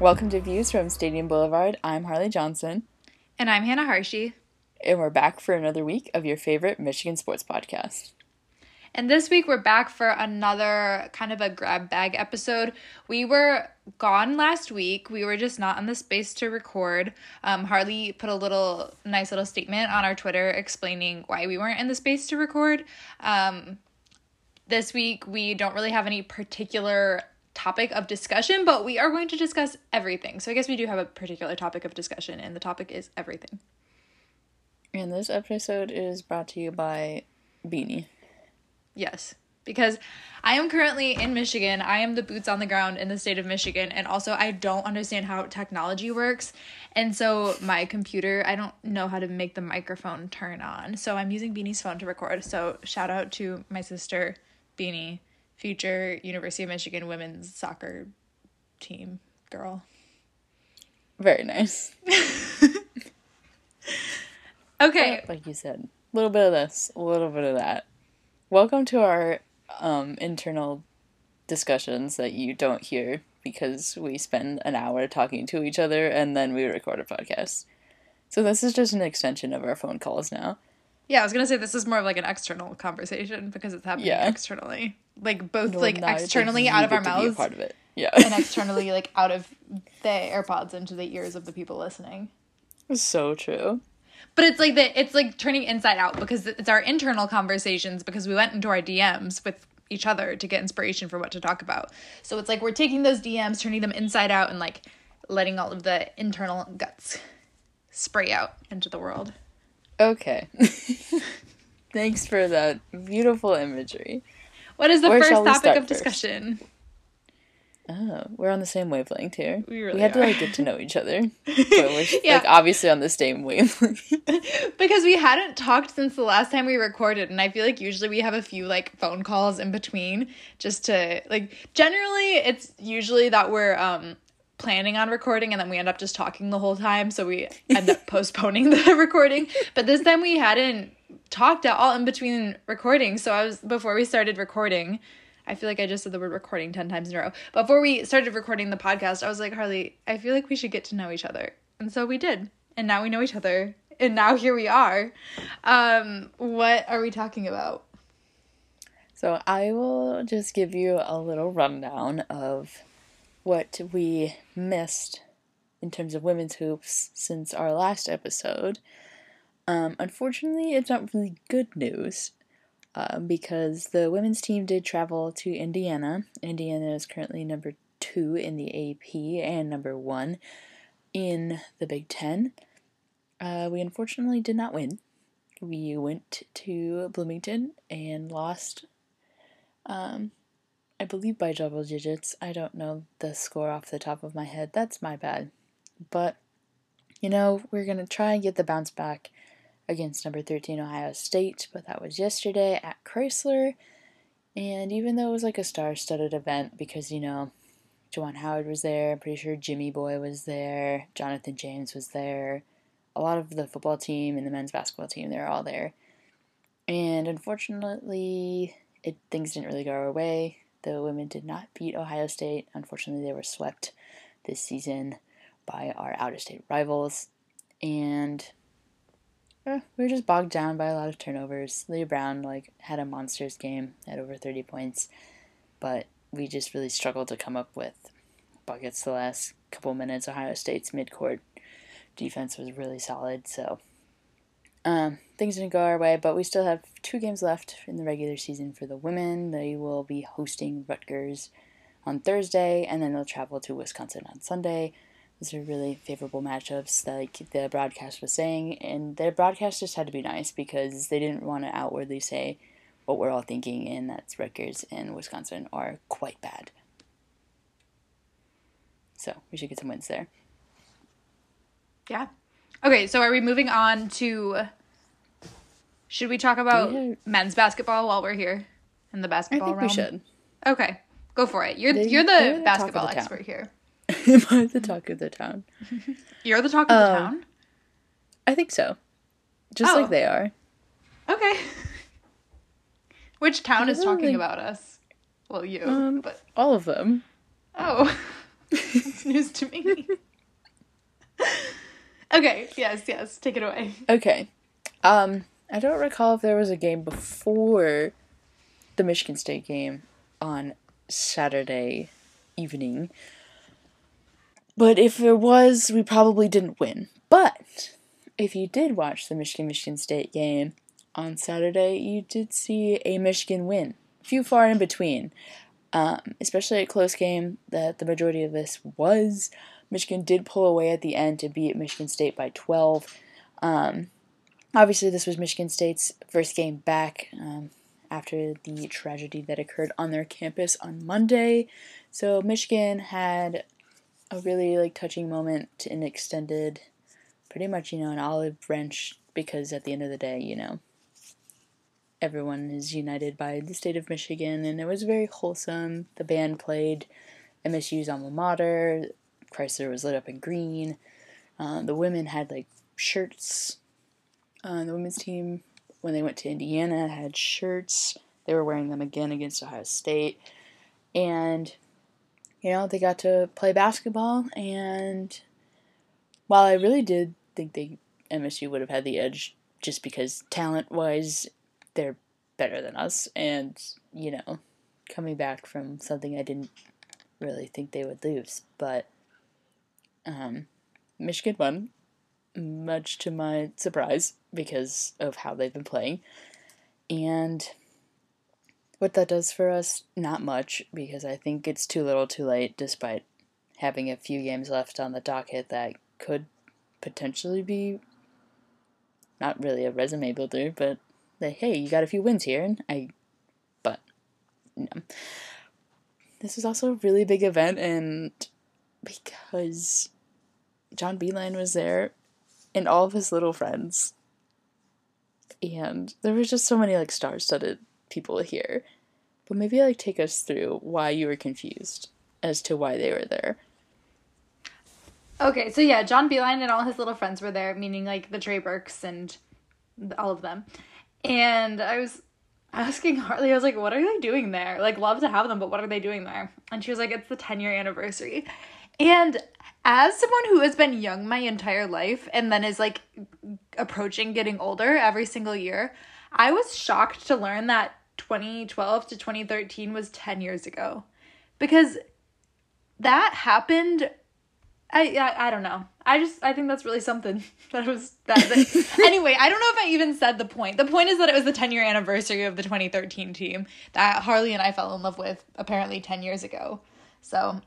Welcome to Views from Stadium Boulevard. I'm Harley Johnson, And I'm Hannah Harshi. and we're back for another week of your favorite Michigan sports podcast. And this week we're back for another kind of a grab bag episode. We were gone last week. We were just not in the space to record. Um, Harley put a little nice little statement on our Twitter explaining why we weren't in the space to record. Um, this week we don't really have any particular topic of discussion, but we are going to discuss everything. So I guess we do have a particular topic of discussion, and the topic is everything. And this episode is brought to you by Beanie. Yes, because I am currently in Michigan. I am the boots on the ground in the state of Michigan. And also, I don't understand how technology works. And so, my computer, I don't know how to make the microphone turn on. So, I'm using Beanie's phone to record. So, shout out to my sister, Beanie, future University of Michigan women's soccer team girl. Very nice. Okay. Like you said, a little bit of this, a little bit of that. Welcome to our um, internal discussions that you don't hear because we spend an hour talking to each other and then we record a podcast. So this is just an extension of our phone calls now. Yeah, I was gonna say this is more of like an external conversation because it's happening Yeah. externally, like both Well, like now it's, like, externally out of our get to be a mouths part of it. Yeah. and externally like out of the AirPods into the ears of the people listening. so true. But it's like the it's like turning inside out because it's our internal conversations because we went into our DMs with each other to get inspiration for what to talk about. So it's like we're taking those DMs, turning them inside out and like letting all of the internal guts spray out into the world. Okay. Thanks for that beautiful imagery. What is the Where first topic of first? discussion? Oh, we're on the same wavelength here. We really had to like get to know each other. But we're Yeah. like obviously on the same wavelength. because we hadn't talked since the last time we recorded and i feel like usually we have a few like phone calls in between just to like generally it's usually that we're um planning on recording and then we end up just talking the whole time so we end up postponing the recording but this time we hadn't talked at all in between recording so i was before we started recording I feel like I just said the word recording 10 times in a row. Before we started recording the podcast, I was like, Harley, I feel like we should get to know each other. And so we did. And now we know each other. And now here we are. Um, what are we talking about? So I will just give you a little rundown of what we missed in terms of women's hoops since our last episode. Um, unfortunately, it's not really good news um, because the women's team did travel to Indiana. Indiana is currently number two in the AP and number one in the Big Ten. Uh, we unfortunately did not win. We went to Bloomington and lost um, I believe by double digits. I don't know the score off the top of my head. That's my bad. But, you know, we're going to try and get the bounce back against number 13 Ohio State, but that was yesterday at Crisler. And even though it was like a star studded event, because, you know, Juwan Howard was there, I'm pretty sure Jimmy Boy was there, Jonathan James was there, a lot of the football team and the men's basketball team, they're all there. And unfortunately, it things didn't really go our way. The women did not beat Ohio State. Unfortunately, they were swept this season by our out of state rivals. And eh, we were just bogged down by a lot of turnovers. Leigha Brown like had a monsters game, at over 30 points, but we just really struggled to come up with buckets the last couple minutes. Ohio State's midcourt defense was really solid, so um, things didn't go our way, but we still have two games left in the regular season for the women. They will be hosting Rutgers on Thursday, and then they'll travel to Wisconsin on Sunday. These are really favorable matchups, like the broadcast was saying, and their broadcast just had to be nice because they didn't want to outwardly say what we're all thinking, and that's Rutgers and Wisconsin are quite bad. So we should get some wins there. Yeah. Okay, so are we moving on to. Should we talk about Yeah. men's basketball while we're here in the basketball I think realm? we should. Okay, go for it. You're They- you're the the talk of basketball the expert here. Am I the talk of the town? You're the talk of the Um, town. I think so. Just Oh. like they are. Okay. Which town is talking think- about us? Well, you. Um, but All of them. oh, It's news to me. okay, yes, yes, take it away. Okay. Um, I don't recall if there was a game before the Michigan State game on Saturday evening. But if there was, we probably didn't win. But if you did watch the Michigan Michigan State game on Saturday, you did see a Michigan win. Few far in between. Um, especially a close game that the majority of this was. Michigan did pull away at the end to beat Michigan State by 12. Um, obviously, this was Michigan State's first game back um, after the tragedy that occurred on their campus on Monday. So Michigan had a really like touching moment and extended pretty much, you know, an olive branch because at the end of the day, you know, everyone is united by the state of Michigan, and it was very wholesome. The band played MSU's alma mater. Crisler was lit up in green. Uh, the women had like shirts. Uh, the women's team, when they went to Indiana, had shirts. They were wearing them again against Ohio State. And, you know, they got to play basketball. And while I really did think they MSU would have had the edge just because talent wise they're better than us and you know coming back from something I didn't really think they would lose but um, Michigan won much to my surprise because of how they've been playing and what that does for us not much because I think it's too little too late despite having a few games left on the docket that could potentially be not really a resume builder but like, hey, you got a few wins here, and I, but, no. This is also a really big event, and because John Beilein was there, and all of his little friends, and there was just so many like star-studded people here. But maybe like take us through why you were confused as to why they were there. Okay, so yeah, John Beilein and all his little friends were there, meaning like the Trey Burkes and all of them. And I was asking Harley, I was like, what are they doing there? Like, love to have them, but what are they doing there? And she was like, it's the 10 year anniversary. And as someone who has been young my entire life and then is like approaching getting older every single year, I was shocked to learn that 2012 to 2013 was 10 years ago. Because that happened I, I I don't know. I just I think that's really something. That was that. anyway, I don't know if I even said the point. The point is that it was the 10 year anniversary of the 2013 team that Harley and I fell in love with apparently 10 years ago. So,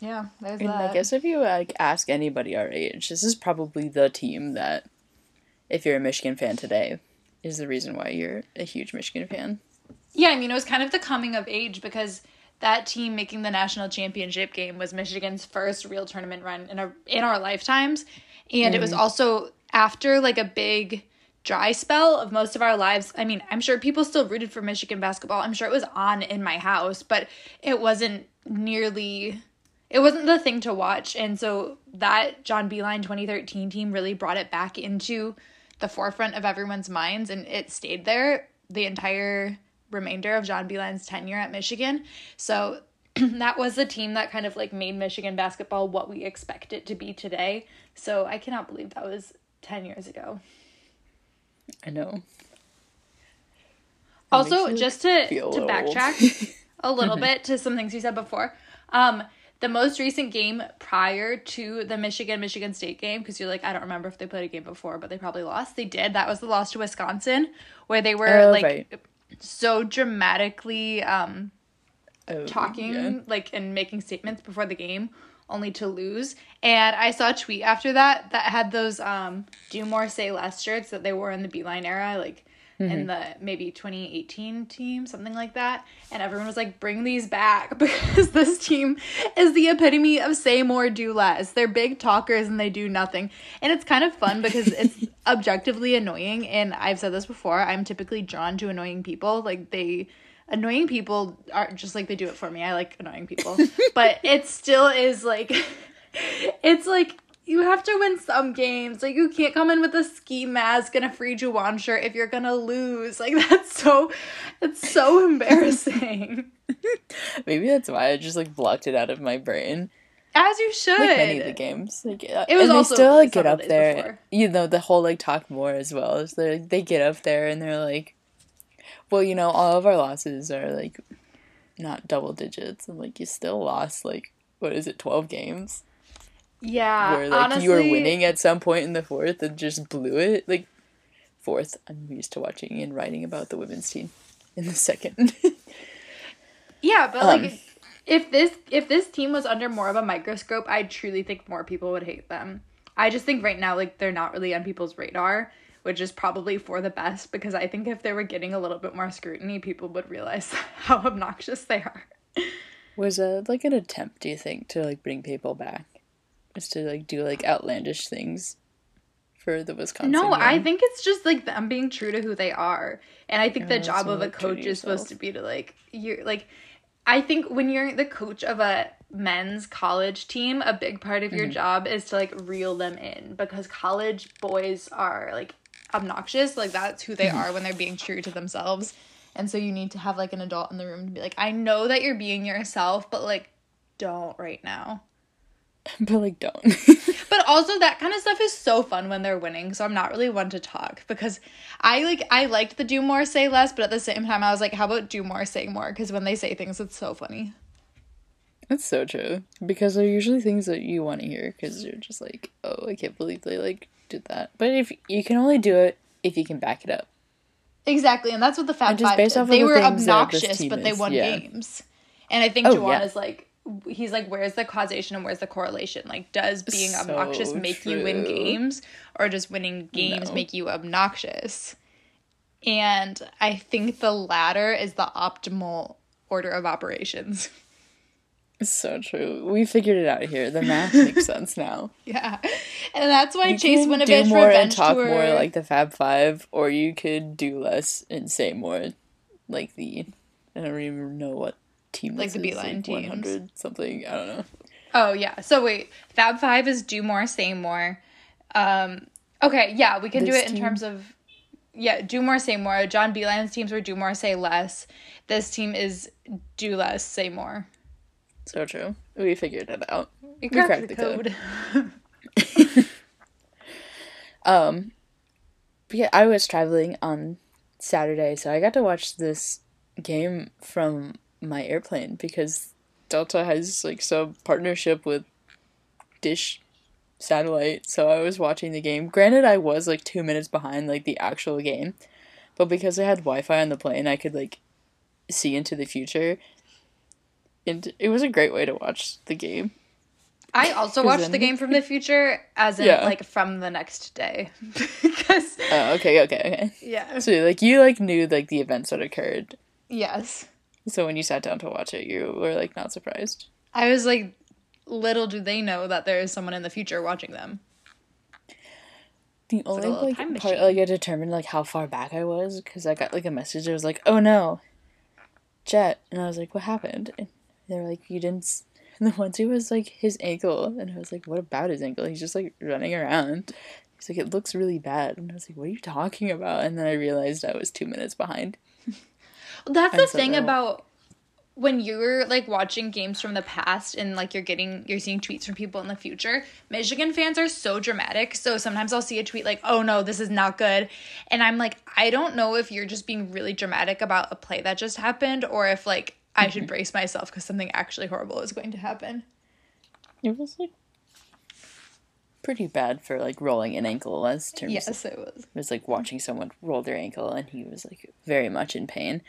yeah, there's and that. I guess if you like ask anybody our age, this is probably the team that, if you're a Michigan fan today, is the reason why you're a huge Michigan fan. Yeah, I mean it was kind of the coming of age because that team making the national championship game was Michigan's first real tournament run in our in our lifetimes, and mm. it was mm. also after like a big dry spell of most of our lives. I mean, I'm sure people still rooted for Michigan basketball. I'm sure it was on in my house, but it wasn't nearly it wasn't the thing to watch. And so that John Beilein 2013 team really brought it back into the forefront of everyone's minds and it stayed there the entire remainder of John Beilein's tenure at Michigan. So that was the team that kind of like made Michigan basketball what we expect it to be today. So I cannot believe that was 10 years ago. I know. also, just to to backtrack a little bit to some things you said before. Um the most recent game prior to the Michigan Michigan State game because you're like I don't remember if they played a game before but they probably lost. They did. That was the loss to Wisconsin where they were oh, like right so dramatically um oh, talking yeah. like and making statements before the game only to lose. And I saw a tweet after that that had those um do more say less shirts that they wore in the Beilein era, like mm-hmm. in the maybe 2018 team, something like that. And everyone was like, bring these back because this team is the epitome of say more, do less. They're big talkers and they do nothing. And it's kind of fun because it's objectively annoying. And I've said this before, I'm typically drawn to annoying people. Like they annoying people are just like they do it for me. I like annoying people. but it still is like it's like you have to win some games. Like you can't come in with a ski mask and a free Juwan shirt if you're gonna lose. Like that's so it's so embarrassing. Maybe that's why I just like blocked it out of my brain. As you should. like many of the games. Like, uh, It was and they still like get up there. before. You know the whole like talk more as well. They they get up there and they're like, well, you know, all of our losses are like not double digits, and like you still lost like what is it, twelve games Yeah. where like honestly, you were winning at some point in the fourth and just blew it. Like fourth, I'm used to watching and writing about the women's team in the second. Yeah, but Um, like if this if this team was under more of a microscope, I truly think more people would hate them. I just think right now like they're not really on people's radar, which is probably for the best because I think if they were getting a little bit more scrutiny, people would realize how obnoxious they are. Was that like an attempt, do you think, to like bring people back? Just to like do like outlandish things for the Wisconsin. No, I think it's just like them being true to who they are. And I think Yeah, the job of a more true to coach is supposed to be to like you're like I think when you're the coach of a men's college team, a big part of Mm-hmm. your job is to like reel them in because college boys are like obnoxious, like that's who they Mm-hmm. are when they're being true to themselves. And so you need to have like an adult in the room to be like, I know that you're being yourself, but like don't right now. but like don't. But also that kind of stuff is so fun when they're winning. So I'm not really one to talk because I like I liked the do more say less, but at the same time I was like, how about do more say more? Because when they say things, it's so funny. That's so true because they're usually things that you want to hear because you're just like, oh, I can't believe they like did that. But if you can only do it if you can back it up. Exactly, and that's what the Fab And just Five based did. off of They the were things that this obnoxious, but they won yeah. games. And I think Oh, Juwan yeah. is like, he's like, where's the causation and where's the correlation? Like, does being So obnoxious make you win games, or does winning games No. make you obnoxious? And I think the latter is the optimal order of operations. It's so true. We figured it out here. The math makes sense now. Yeah, and that's why You Chase Winovich do more and talk Tour. more like the Fab Five, or you could do less and say more like the I don't even know what team Like the Beilein teams. one hundred something. I don't know. Oh yeah. So wait, Fab Five is do more, say more. Um, okay, yeah, we can do This it in team? terms of yeah, do more, say more. John Beilein's teams were do more, say less. This team is do less, say more. So true. We figured it out. We cracked cracked the code. code. Um, but yeah, I was traveling on Saturday, so I got to watch this game from my airplane because Delta has like some partnership with Dish satellite. So I was watching the game. Granted, I was like two minutes behind like the actual game, but because I had Wi-Fi on the plane, I could like see into the future. And it was a great way to watch the game. I also watched then- the game from the future, as in Yeah. like from the next day, because Oh, okay, okay, okay. yeah, So like you like knew like the events that occurred. yes, So when you sat down to watch it, you were like not surprised. I was like, little do they know that there is someone in the future watching them. The like only like time part like I determined like how far back I was because I got like a message that was like, "Oh no, Jett," and I was like, "What happened?" And they were like, "You didn't." And the one two was like his ankle, and I was like, "What about his ankle? He's just like running around." He's like, "It looks really bad," and I was like, "What are you talking about?" And then I realized I was two minutes behind. That's And the so thing they'll- about when you're like watching games from the past and like you're getting you're seeing tweets from people in the future. Michigan fans are so dramatic. So sometimes I'll see a tweet like, "Oh no, this is not good." And I'm like, I don't know if you're just being really dramatic about a play that just happened or if like I should mm-hmm. brace myself cuz something actually horrible is going to happen. It was like pretty bad for like rolling an ankle as terms Yes, it was. It was like watching someone roll their ankle and he was like very much in pain.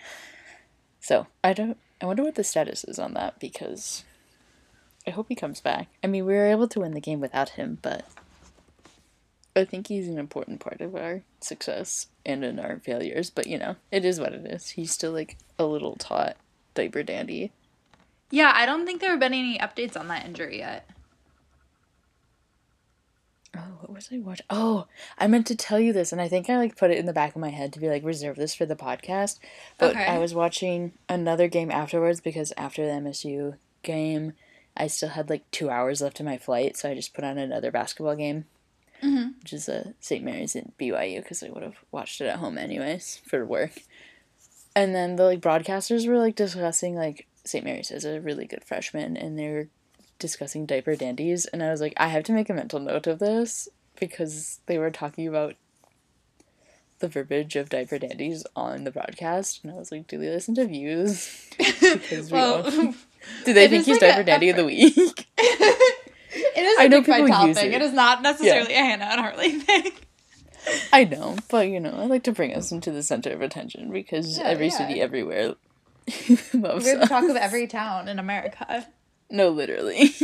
So I don't I wonder what the status is on that because I hope he comes back. I mean we were able to win the game without him, but I think he's an important part of our success and in our failures. But you know, it is what it is. He's still like a little taut diaper dandy. Yeah, I don't think there have been any updates on that injury yet. Oh, what was I watching? Oh, I meant to tell you this, and I think I like put it in the back of my head to be like reserve this for the podcast. But Okay. I was watching another game afterwards because after the MSU game, I still had like two hours left in my flight, so I just put on another basketball game, Mhm. which is uh, St. Mary's in BYU because I would have watched it at home anyways for work. And then the like broadcasters were like discussing like St. Mary's is a really good freshman, and they're discussing diaper dandies, and I was like, I have to make a mental note of this because they were talking about the verbiage of diaper dandies on the broadcast, and I was like, do they listen to views? because well, all- do they think he's like diaper dandy of the week? it is a I know people use it. It is not necessarily a Hannah and Harley thing. I know, but you know, I like to bring us into the center of attention because Yeah, every yeah. city everywhere loves We're the talk of every town in America. No, literally.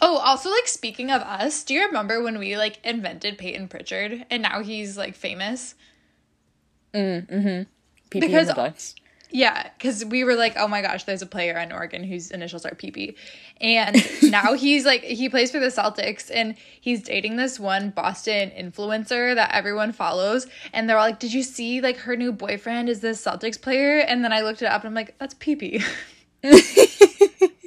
Oh, also like speaking of us, do you remember when we like invented Payton Pritchard and now he's like famous? Mm, mm-hmm. PP Because- because, and the Ducks. Yeah, because we were like, oh my gosh, there's a player on Oregon whose initials are PP. And now he's like, he plays for the Celtics and he's dating this one Boston influencer that everyone follows. And they're all like, did you see like her new boyfriend is this Celtics player? And then I looked it up and I'm like, that's PP.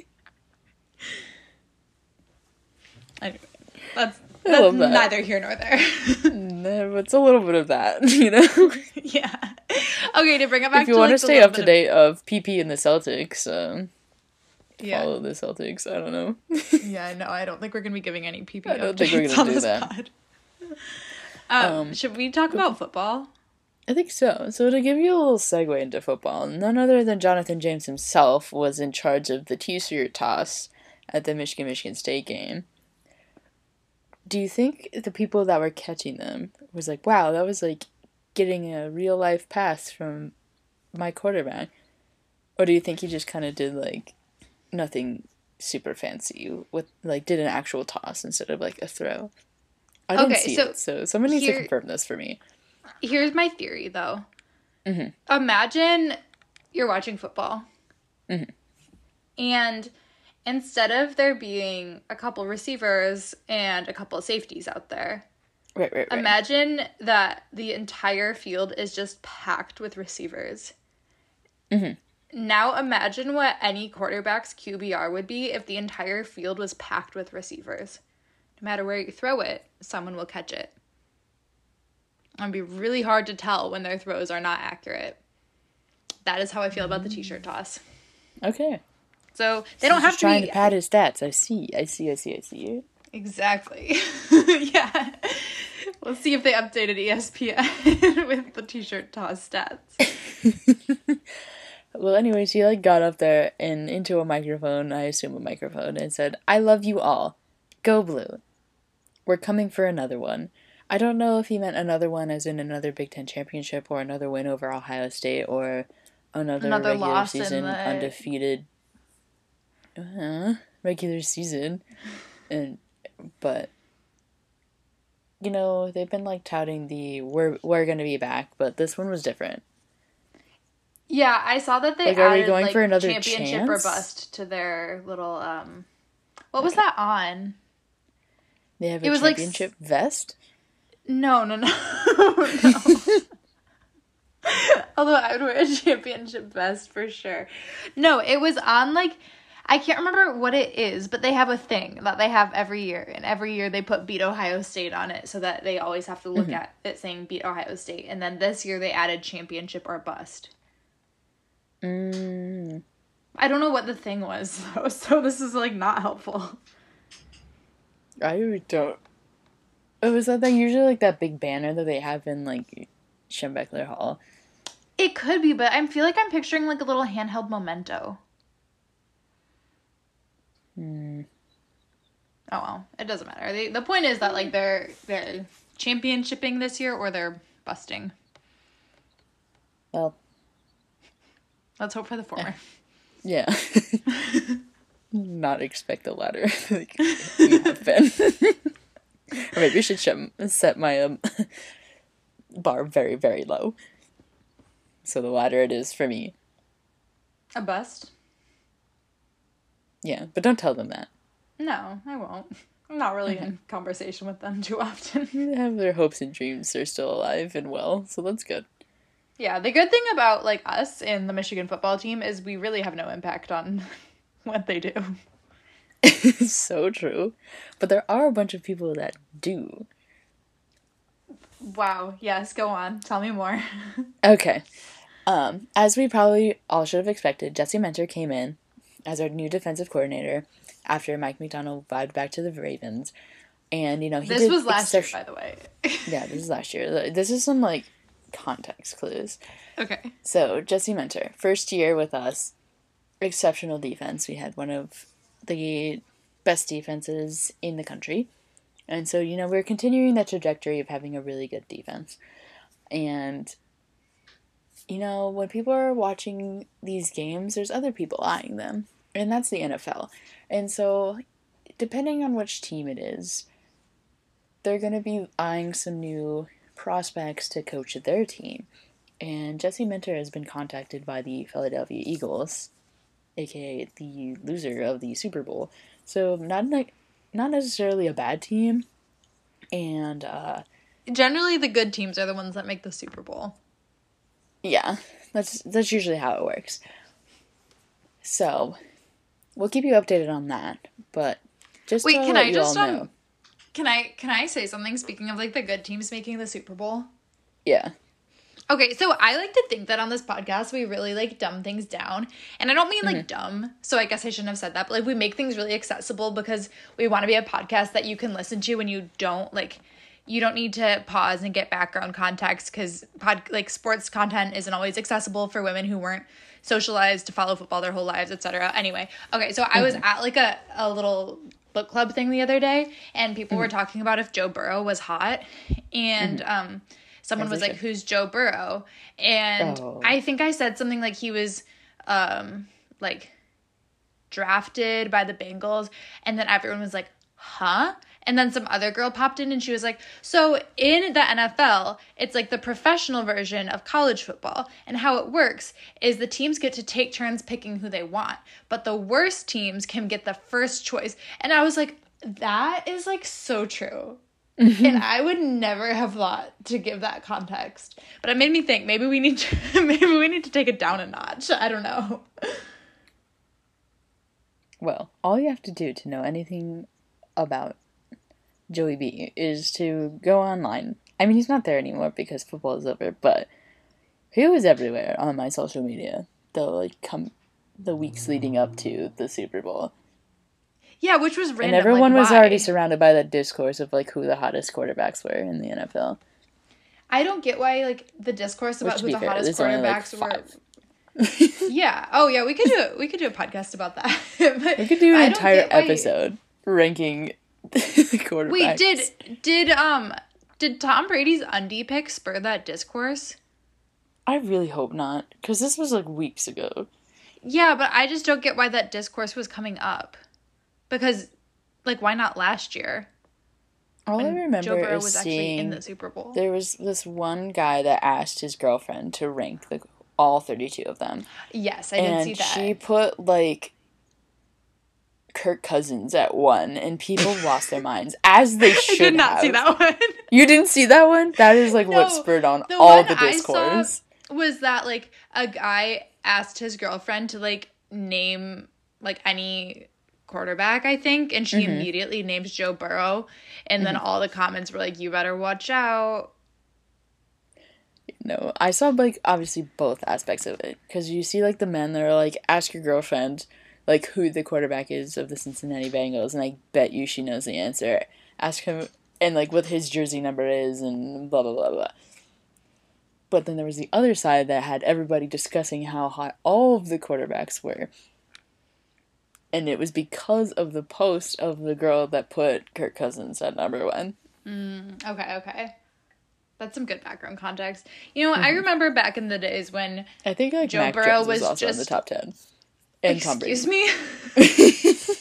anyway, that's, that's that. neither here nor there. No, it's a little bit of that, you know. yeah. Okay, to bring it back if you to want like, to stay up to bit of- date of PP and the Celtics, um, yeah. follow the Celtics. I don't know. Yeah, no, I don't think we're gonna be giving any PP I don't think we're updates gonna on do that. Um, Um, should we talk about football? I think so. So to give you a little segue into football, none other than Jonathan James himself was in charge of the T-shirt toss at the Michigan Michigan State game. Do you think the people that were catching them was like, "Wow, that was like getting a real life pass from my quarterback," or do you think he just kind of did like nothing super fancy with like did an actual toss instead of like a throw? I didn't Okay, see so it, so someone needs here- to confirm this for me. Here's my theory, though. Mhm. Imagine you're watching football, Mhm. and instead of there being a couple receivers and a couple safeties out there, Right, right, right. imagine that the entire field is just packed with receivers. Mhm. Now imagine what any quarterback's QBR would be if the entire field was packed with receivers. No matter where you throw it, someone will catch it. It'd be really hard to tell when their throws are not accurate. That is how I feel about the t-shirt toss. Okay. So they don't have to trying be to pad his stats. I see. I see. I see. I see. Exactly. yeah. We'll see if they updated ESPN with the t-shirt toss stats. Well, anyways, he like got up there and into a microphone. I assume a microphone, and said, "I love you all. Go blue. We're coming for another one." I don't know if he meant another one as in another Big Ten championship or another win over Ohio State or another, Another regular season the- undefeated uh, regular season, and but you know they've been like touting the we're we're gonna be back, but this one was different. Yeah, I saw that they Like, are we going like for another championship or chance? bust to their little um what was that on? They have It a was, like, s- championship vest. No, no, no. no. Although I would wear a championship vest for sure. No, it was on like I can't remember what it is, but they have a thing that they have every year, and every year they put beat Ohio State on it so that they always have to look at it saying beat Ohio State. And then this year they added championship or bust. Mm. I don't know what the thing was though, so this is like not helpful. I don't. Oh, is that they usually like that big banner that they have in like Schembechler Hall? It could be, but I feel like I'm picturing like a little handheld memento. Hmm. Oh well, it doesn't matter. The, the point is that like they're they're championshipping this year or they're busting. Well, Let's hope for the former. yeah. Not expect the latter. like we have been. or maybe I should set my um, bar very very low. So the latter it is for me. A bust? Yeah, but don't tell them that. No, I won't. I'm not really in conversation with them too often. They have their hopes and dreams. They're still alive and well, so that's good. yeah, the good thing about like us in the Michigan football team is we really have no impact on what they do. so true. But there are a bunch of people that do. Wow. Yes, go on. Tell me more. Okay. Um, as we probably all should have expected, Jesse Minter came in as our new defensive coordinator after Mike Macdonald vibed back to the Ravens. And you know, he This was last year, by the way. Yeah, this is last year. This is some like context clues. okay. So, Jesse Minter, first year with us, exceptional defense. We had one of the best defenses in the country. And so, you know, we're continuing that trajectory of having a really good defense. And, you know, when people are watching these games, there's other people eyeing them. And that's the NFL. And so, depending on which team it is, they're going to be eyeing some new prospects to coach their team. And Jesse Minter has been contacted by the Philadelphia Eagles, aka the loser of the Super Bowl. So not not necessarily a bad team. And uh, Generally, the good teams are the ones that make the Super Bowl. Yeah, that's that's usually how it works. So we'll keep you updated on that. But just Wait, can I just, um, know, Can I can I say something? Speaking of like the good teams making the Super Bowl. yeah, Okay, so I like to think that on this podcast we really like dumb things down. And I don't mean like dumb, so I guess I shouldn't have said that, but like we make things really accessible because we want to be a podcast that you can listen to when you don't like you don't need to pause and get background context cuz pod like sports content isn't always accessible for women who weren't socialized to follow football their whole lives, etc. Anyway, okay, so I was at like a a little book club thing the other day and people were talking about if Joe Burrow was hot and um someone As was like who's Joe Burrow? And Oh. I think I said something like he was um like drafted by the Bengals and then everyone was like huh and then some other girl popped in and she was like so in the NFL it's like the professional version of college football and how it works is the teams get to take turns picking who they want but the worst teams can get the first choice and I was like that is like so true mm-hmm. and I would never have thought to give that context. But it made me think maybe we need to maybe we need to take it down a notch. I don't know. Well, all you have to do to know anything about Joey B is to go online. I mean, he's not there anymore because football is over, but he was everywhere on my social media. The like come the weeks leading up to the Super Bowl, Yeah, which was random. and everyone like, was why? already surrounded by that discourse of like who the hottest quarterbacks were in the NFL. I don't get why like the discourse about who the fair, hottest there's only, like, quarterbacks were. Yeah. Oh yeah, we could do we could do a podcast about that. But We could do an entire episode ranking quarterbacks. Wait, did did um did Tom Brady's undie pick spur that discourse? I really hope not, because this was like weeks ago. Yeah, but I just don't get why that discourse was coming up. Because like why not last year? All I remember Joe is was actually seeing in the Super Bowl. There was this one guy that asked his girlfriend to rank the all 32 of them. Yes, I did and see that. she put like Kirk Cousins at 1 and people lost their minds as they should. I did not see have. that one. You didn't see that one? That is like No, what spurred on the all one the discourse. was that like a guy asked his girlfriend to like name like any quarterback, I think, and she Mm-hmm. immediately names Joe Burrow, and then all the comments were like, "You better watch out." No, I saw like obviously both aspects of it because you see like the men that are like ask your girlfriend like who the quarterback is of the Cincinnati Bengals and I bet you she knows the answer. Ask him and like what his jersey number is and blah blah blah blah. But then there was the other side that had everybody discussing how hot all of the quarterbacks were. And it was because of the post of the girl that put Kirk Cousins at number one. Okay, okay. That's some good background context. You know, Mm-hmm. I remember back in the days when I think like Joe Mac Burrow Jones was, was also in the top ten. And Tom Brady. Excuse me.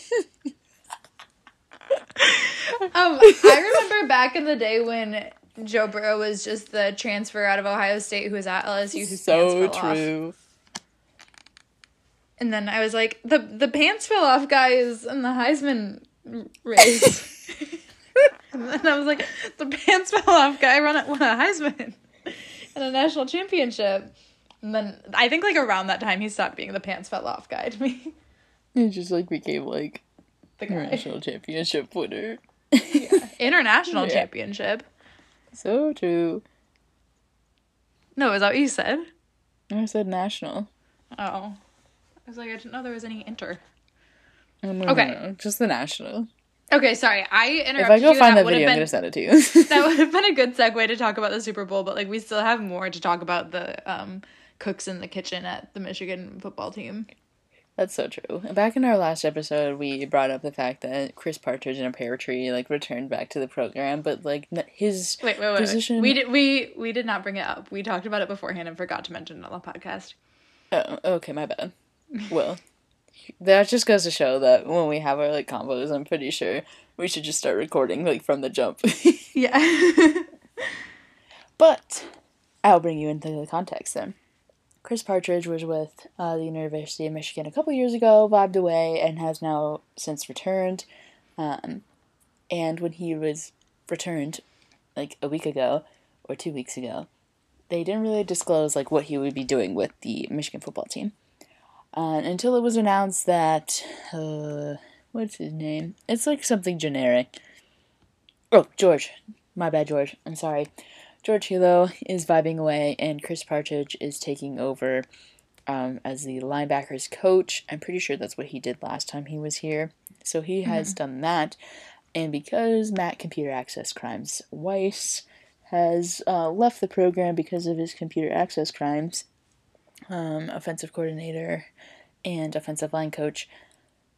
um, I remember back in the day when Joe Burrow was just the transfer out of Ohio State who was at LSU whose so fell off. true. And then I was like, the the pants fell off guys in the Heisman race. and then I was like, the pants fell off guy a, won a Heisman and a national championship. And then I think like around that time he stopped being the pants fell off guy to me. It just like became like The guy. national championship winner. yeah. International Yeah. championship. So true. No, is that what you said? I said national. Oh. I was like, I didn't know there was any inter. Oh, no, Okay. no, no, just the national. Okay, sorry, I interrupted If I go you. find that that video, I'm been gonna send it to you. that would have been a good segue to talk about the Super Bowl, but like we still have more to talk about the um, cooks in the kitchen at the Michigan football team. That's so true. Back in our last episode, we brought up the fact that Chris Partridge in a pear tree like returned back to the program, but like his Wait, wait, wait. position. wait. We did we we did not bring it up. We talked about it beforehand and forgot to mention it on the podcast. Oh, okay, my bad. Well, that just goes to show that when we have our like combos, I'm pretty sure we should just start recording like from the jump. Yeah. but I'll bring you into the context then. Chris Partridge was with uh, the University of Michigan a couple years ago, vibed away, and has now since returned. Um, and when he was returned, like a week ago or two weeks ago, they didn't really disclose like what he would be doing with the Michigan football team. Uh, until it was announced that uh, what's his name? It's like something generic. Oh, George. My bad, George. I'm sorry. George Helow is vibing away, and Chris Partridge is taking over um, as the linebackers coach. I'm pretty sure that's what he did last time he was here. So he has done that. And because Matt Computer Access Crimes Weiss has uh, left the program because of his computer access crimes, um, offensive coordinator and offensive line coach,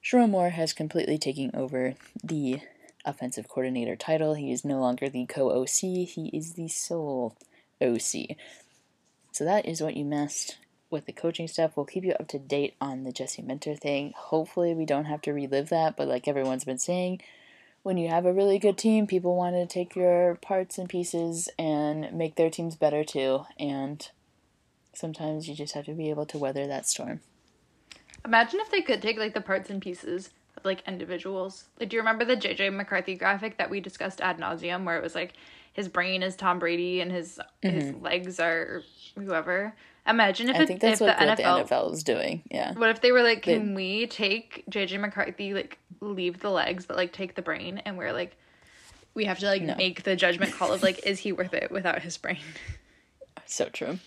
Sherrone Moore has completely taken over the offensive coordinator title. He is no longer the co OC, he is the sole OC. So that is what you missed with the coaching stuff. We'll keep you up to date on the Jesse Minter thing. Hopefully, we don't have to relive that, but like everyone's been saying, when you have a really good team, people want to take your parts and pieces and make their teams better too. And sometimes you just have to be able to weather that storm. Imagine if they could take like the parts and pieces like individuals. Like, do you remember the JJ McCarthy graphic that we discussed ad nauseum, where it was like his brain is Tom Brady and his his legs are whoever. Imagine if Mm-hmm. I it, think that's if what the the, NFL, NFL is doing. Yeah. What if they were like, can we take JJ McCarthy, like leave the legs, but like take the brain, and we're like, we have to like No. make the judgment call of like, is he worth it without his brain? So true.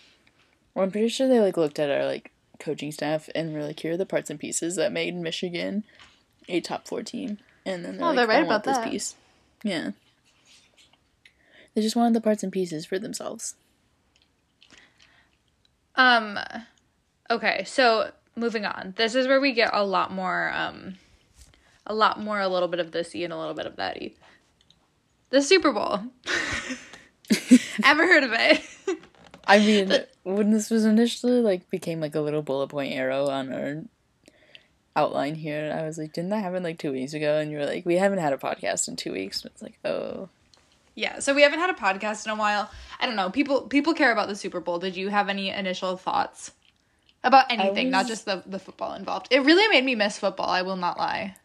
Well, I'm pretty sure they like looked at our like coaching staff and were like, here are the parts and pieces that made Michigan a top four team. And then they're Oh, like, they're right about that. this piece. Yeah. They just wanted the parts and pieces for themselves. Um, okay, so moving on. This is where we get a lot more, um, a lot more, a little bit of thisy and a little bit of thaty. The Super Bowl. Ever heard of it? I mean, when this was initially like became like a little bullet point arrow on our outline here, I was like, didn't that happen like two weeks ago? And you were like, we haven't had a podcast in two weeks. It's like, oh, yeah, so we haven't had a podcast in a while. I don't know. People people care about the Super Bowl. Did you have any initial thoughts about anything, not just the the football involved? It really made me miss football. I will not lie.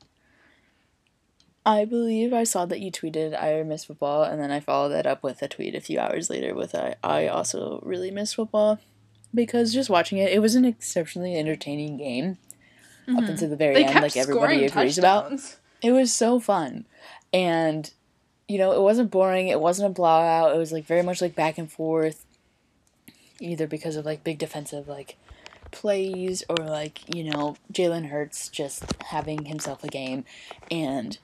I believe I saw that you tweeted I miss football, and then I followed that up with a tweet a few hours later with I, I also really miss football. Because just watching it, it was an exceptionally entertaining game up until the very They end, like everybody agrees about. It was so fun. And, you know, it wasn't boring, it wasn't a blowout, it was like very much like back and forth, either because of like big defensive like plays or like, you know, Jalen Hurts just having himself a game. And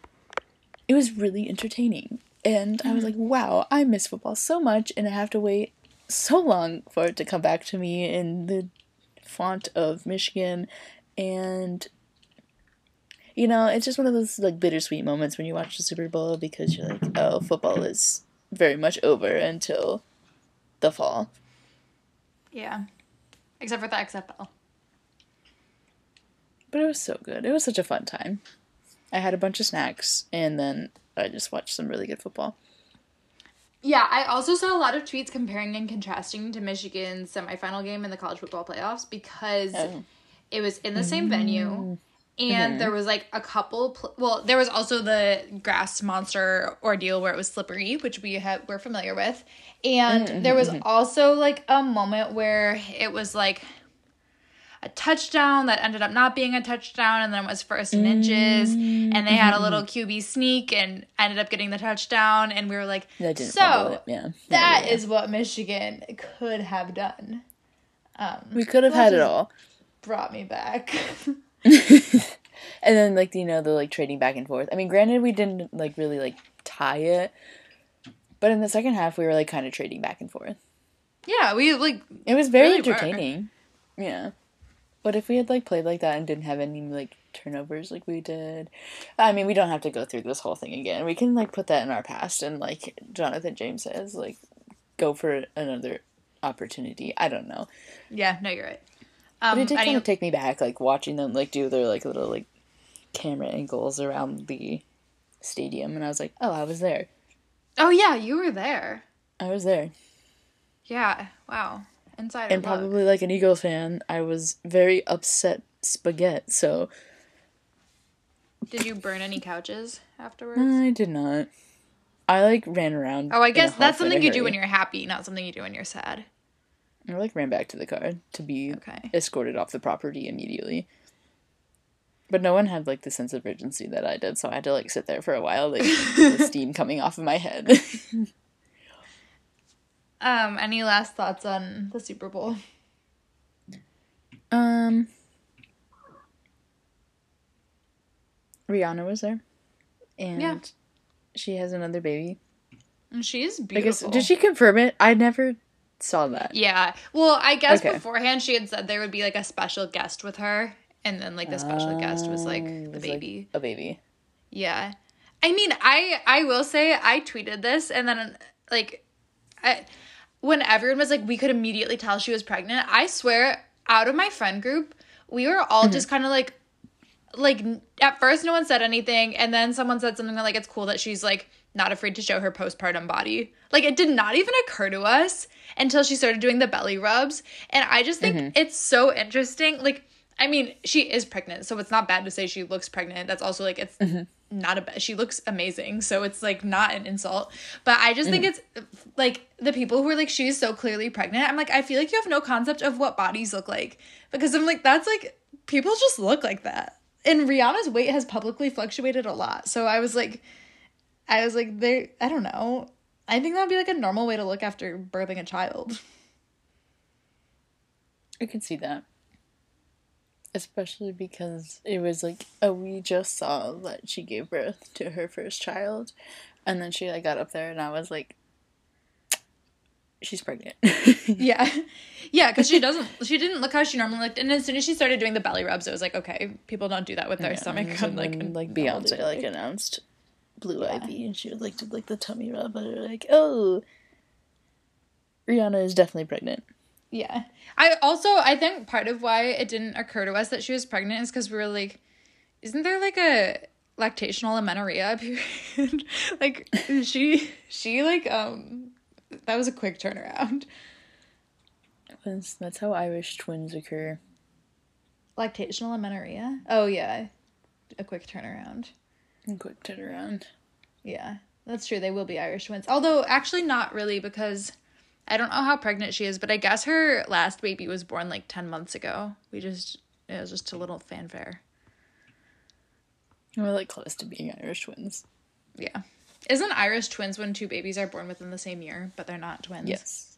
it was really entertaining. And I was like, wow, I miss football so much, and I have to wait so long for it to come back to me in the font of Michigan. And, you know, it's just one of those like bittersweet moments when you watch the Super Bowl because you're like, oh, football is very much over until the fall. Yeah, except for the XFL. But it was so good. It was such a fun time. I had a bunch of snacks, and then I just watched some really good football. Yeah, I also saw a lot of tweets comparing and contrasting to Michigan's semifinal game in the college football playoffs because Oh. It was in the same venue mm. and there was like a couple pl- well there was also the grass monster ordeal where it was slippery which we have we're familiar with and mm, there was mm-hmm, mm-hmm. also like a moment where it was like a touchdown that ended up not being a touchdown and then it was first and inches mm, and they had a mm-hmm. little QB sneak and ended up getting the touchdown and we were like I didn't so. Yeah. that Yeah, yeah, is what Michigan could have done. Um. We could have had it all. Brought me back. and then like you know the like trading back and forth. I mean, granted we didn't like really like tie it, but in the second half we were like kind of trading back and forth. yeah, we like It was very Really were. entertaining. Yeah. But if we had like played like that and didn't have any like turnovers like we did, I mean, we don't have to go through this whole thing again. We can like put that in our past and like Jonathan James says, like go for another opportunity. I don't know. yeah, no, you're right. But Um, it did kind of take me back, like watching them like do their like little like camera angles around the stadium, and I was like, oh, I was there. oh yeah, you were there. I was there. Yeah, wow, Inside. And look. probably like an Eagles fan, I was very upset spaghetti. So Did you burn any couches afterwards? I did not. I like ran around. Oh, I guess that's huff and a something you do when you're happy, not something you do when you're sad. I like ran back to the car to be Okay. escorted off the property immediately. But no one had like the sense of urgency that I did, so I had to like sit there for a while, like the steam coming off of my head. Um, any last thoughts on the Super Bowl? um, Rihanna was there, and Yeah. she has another baby. And She's I guess beautiful. did she confirm it? I never saw that. Yeah. Well, I guess Okay. beforehand she had said there would be like a special guest with her, and then like the special guest was like Oh, the baby. a baby. Yeah. I mean, I I will say I tweeted this and then like I when everyone was like we could immediately tell she was pregnant. I swear out of my friend group, we were all mm-hmm. just kind of like like at first no one said anything and then someone said something like it's cool that she's like not afraid to show her postpartum body. Like it did not even occur to us until she started doing the belly rubs and I just think mm-hmm. it's so interesting like I mean, she is pregnant, so it's not bad to say she looks pregnant. That's also like it's mm-hmm. not a bad. She looks amazing, so it's like not an insult. But I just think mm-hmm. it's like the people who are like she's so clearly pregnant. I'm like I feel like you have no concept of what bodies look like because I'm like that's like people just look like that. And Rihanna's weight has publicly fluctuated a lot, so I was like, I was like there. I don't know. I think that'd be like a normal way to look after birthing a child. I could see that. Especially because it was like, oh, we just saw that she gave birth to her first child. And then she like got up there and I was like, she's pregnant. Yeah. Yeah, because she doesn't, she didn't look how she normally looked. And as soon as she started doing the belly rubs, it was like, okay, people don't do that with their Yeah, stomach. and like, like normal Beyonce like announced Blue Yeah. Ivy and she would like to like the tummy rub they're like, oh, Rihanna is definitely pregnant. Yeah. I also, I think part of why it didn't occur to us that she was pregnant is because we were like, isn't there like a lactational amenorrhea period? like, she, she like, um, that was a quick turnaround. That's, that's how Irish twins occur. Lactational amenorrhea? Oh, yeah. A quick turnaround. And quick turnaround. Yeah, that's true. They will be Irish twins. Although, actually, not really because I don't know how pregnant she is, but I guess her last baby was born like 10 months ago. We just, it was just a little fanfare. We're like close to being Irish twins. Yeah. Isn't Irish twins when two babies are born within the same year, but they're not twins? Yes.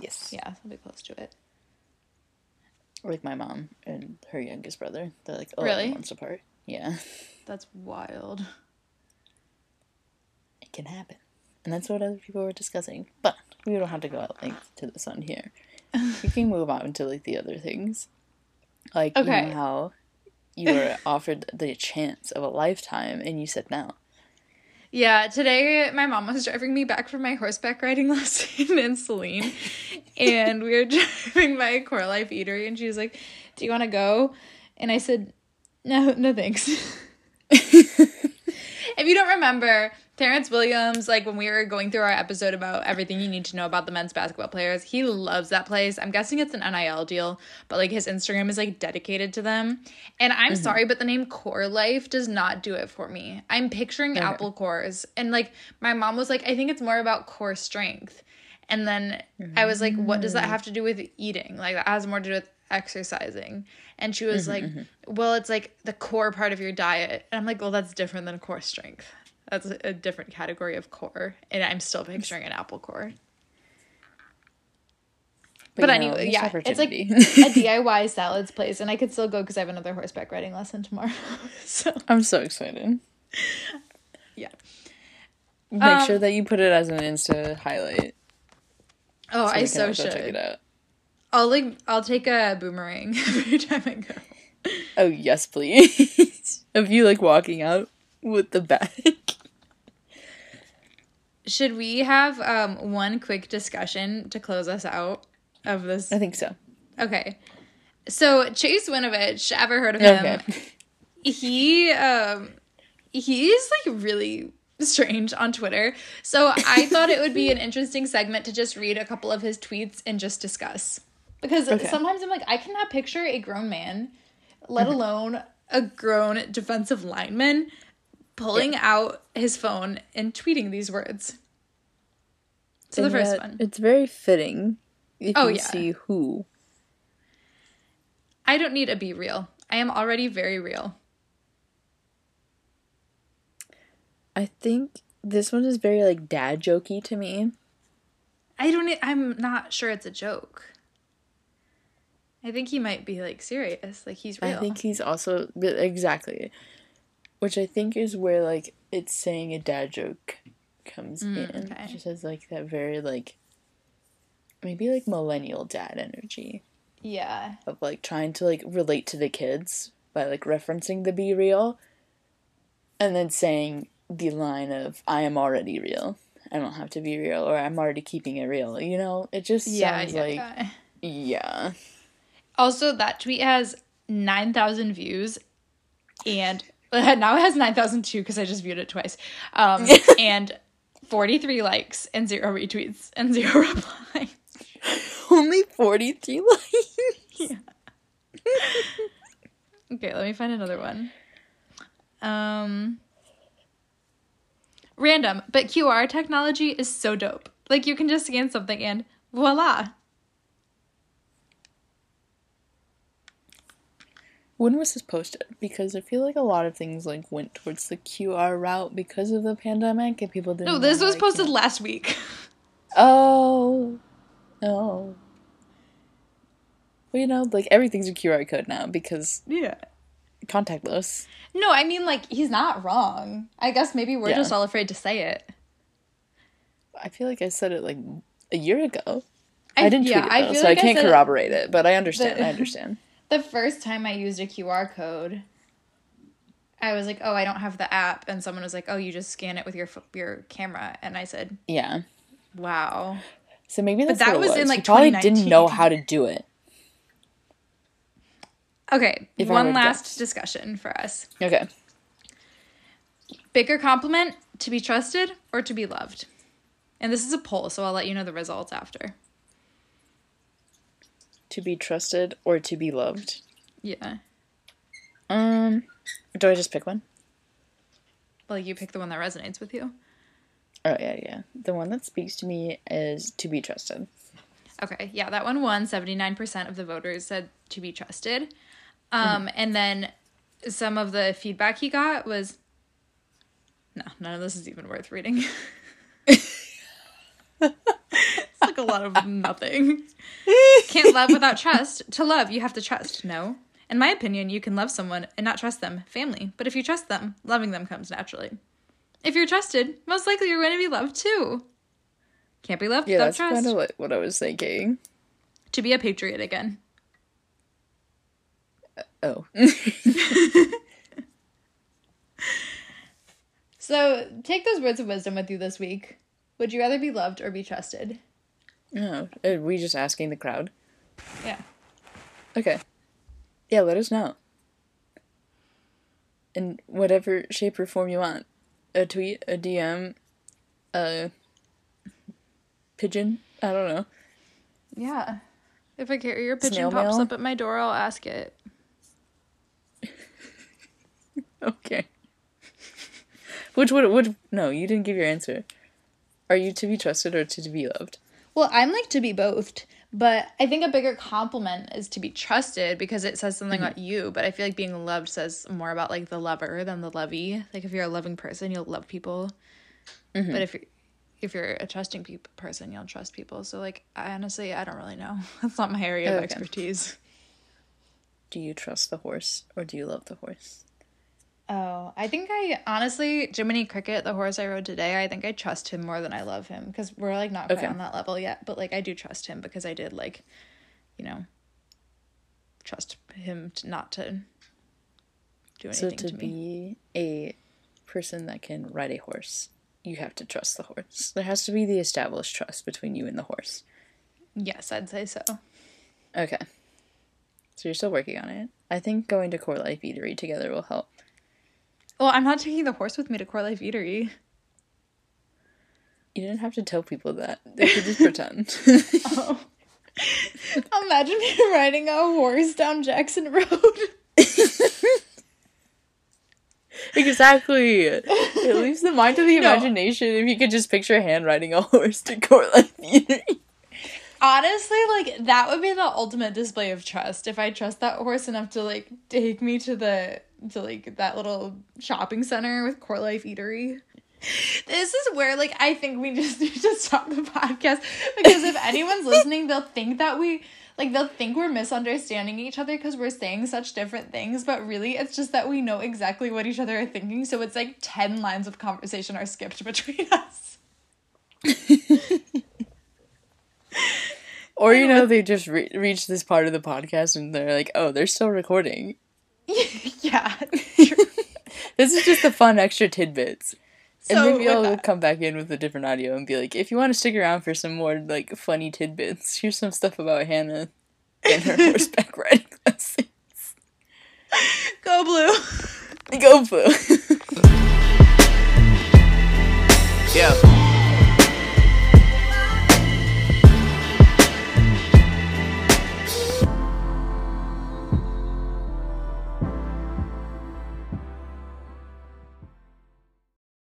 Yes. Yeah, we'll be close to it. Like my mom and her youngest brother. They're like 11 Really? months apart. Yeah. That's wild. It can happen. And that's what other people were discussing. But we don't have to go at length to this on here. we can move on to like the other things. Like you know how you were offered the chance of a lifetime and you said no. Yeah, today my mom was driving me back from my horseback riding lesson in Saline. and we were driving by Core Life Eatery and she was like, Do you want to go? And I said, No, no thanks. if you don't remember, Terrance Williams, like when we were going through our episode about everything you need to know about the men's basketball players, he loves that place. I'm guessing it's an NIL deal, but like his Instagram is like dedicated to them. And I'm mm-hmm. sorry, but the name Core Life does not do it for me. I'm picturing apple cores. And like my mom was like, I think it's more about core strength. And then I was like, what does that mm. have to do with eating? Like that has more to do with exercising. And she was like, well, it's like the core part of your diet. And I'm like, well, that's different than core strength. That's a, different category of core. And I'm still picturing an apple core. But, you know, anyway, yeah, it's like a DIY salads place, and I could still go because I have another horseback riding lesson tomorrow. so I'm so excited. yeah. Make Um, sure that you put it as an Insta highlight. Oh, we I so also check it should. out. I'll like I'll take a boomerang every time I go. Oh yes, please. of you like walking out with the bag. Should we have um one quick discussion to close us out of this? I think so. Okay. So Chase Winovich, ever heard of him? Okay. he um he's like really strange on Twitter. So I thought it would be an interesting segment to just read a couple of his tweets and just discuss. Because Okay. sometimes I'm like, I cannot picture a grown man, let mm-hmm. alone a grown defensive lineman, pulling out his phone and tweeting these words. So the first one. It's very fitting if Oh, you yeah. see who. I don't need a BeReal. I am already very real. I think this one is very like dad jokey to me. I don't. I'm not sure it's a joke. I think he might be like serious, like he's real. I think he's also exactly, which I think is where like it's saying a dad joke comes in. Mm, okay. It just has like that very like maybe like millennial dad energy Yeah. of like trying to like relate to the kids by like referencing the BeReal, and then saying the line of I am already real. I don't have to be real, or I'm already keeping it real. You know, it just Yeah. sounds yeah, like yeah. yeah. Also, that tweet has nine thousand views, and now it has nine thousand two because I just viewed it twice. Um, and forty three likes and zero retweets and zero replies. Only forty three likes. Yeah. Okay, let me find another one. Um random, but QR technology is so dope. Like you can just scan something and voila. When was this posted? Because I feel like a lot of things like went towards the QR route because of the pandemic and people didn't. No, this was like, posted you know- last week. Oh, oh. Well, you know, like everything's a QR code now because yeah. contactless. No, I mean like he's not wrong. I guess maybe we're Yeah. just all afraid to say it. I feel like I said it like a year ago. I, didn't yeah, tweet it I though, feel so like I can't it- corroborate it. But I understand. The- I understand. The first time I used a QR code, I was like, "Oh, I don't have the app," and someone was like, "Oh, you just scan it with your your camera," and I said, Yeah. "Wow." So maybe that's that what it was in, like, probably didn't know how to do it. Okay, If one last discussion for us. Okay. Bigger compliment to be trusted or to be loved? And this is a poll, so I'll let you know the results after. To be trusted or to be loved. Yeah. Um, do I just pick one? Well, you pick the one that resonates with you. Oh yeah, yeah. The one that speaks to me is to be trusted. Okay, yeah, that one won. 79% of the voters said to be trusted. Um, And then some of the feedback he got was no, none of this is even worth reading. like a lot of nothing. Can't love without trust. To love, you have to trust. No. In my opinion, you can love someone and not trust them. Family. But if you trust them, loving them comes naturally. If you're trusted, most likely you're going to be loved too. Can't be loved Yeah, without that's trust. kind of what, what I was thinking. To be a patriot again. Uh, oh. So take those words of wisdom with you this week. Would you rather be loved or be trusted? Oh. Are we just asking the crowd? Yeah. Okay. Yeah, let us know. In whatever shape or form you want. A tweet, a DM, a pigeon. I don't know. Yeah. If a carrier pigeon Snail pops mail? up at my door, I'll ask it. Okay. Which would which no, you didn't give your answer. Are you to be trusted or to be loved? Well, I'm like to be both, but I think a bigger compliment is to be trusted because it says something mm-hmm. about you. But I feel like being loved says more about like the lover than the lovey. Like if you're a loving person, you'll love people. Mm-hmm. But if you're if you're a trusting pe- person, you'll trust people. So like, I honestly, I don't really know. That's not my area of expertise. Do you trust the horse or do you love the horse? Oh, I think I honestly, Jiminy Cricket, the horse I rode today, I think I trust him more than I love him because we're like not quite Okay. on that level yet. But like, I do trust him because I did like, you know, trust him to not to do So anything to to, me. be a person that can ride a horse, you have to trust the horse. There has to be the established trust between you and the horse. Yes, I'd say so. Okay. So you're still working on it. I think going to Core Life Eatery together will help. Well, I'm not taking the horse with me to Core Life Eatery. You didn't have to tell people that. They could just pretend. Oh. Imagine me riding a horse down Jackson Road. exactly. It leaves the mind to the No. imagination if you could just picture a hand riding a horse to Core Life Eatery. Honestly, like that would be the ultimate display of trust if I trust that horse enough to like take me to the to like that little shopping center with Core Life Eatery. This is where like I think we just need to stop the podcast because if anyone's listening, they'll think that we like they'll think we're misunderstanding each other because we're saying such different things, but really it's just that we know exactly what each other are thinking. So it's like ten lines of conversation are skipped between us. Or, you know, they just re- reach this part of the podcast and they're like, oh, they're still recording. Yeah. This is just the fun extra tidbits. And maybe I'll that- come back in with a different audio and be like, if you want to stick around for some more like funny tidbits, here's some stuff about Hannah and her horseback riding lessons. Go blue. Go blue. Yeah.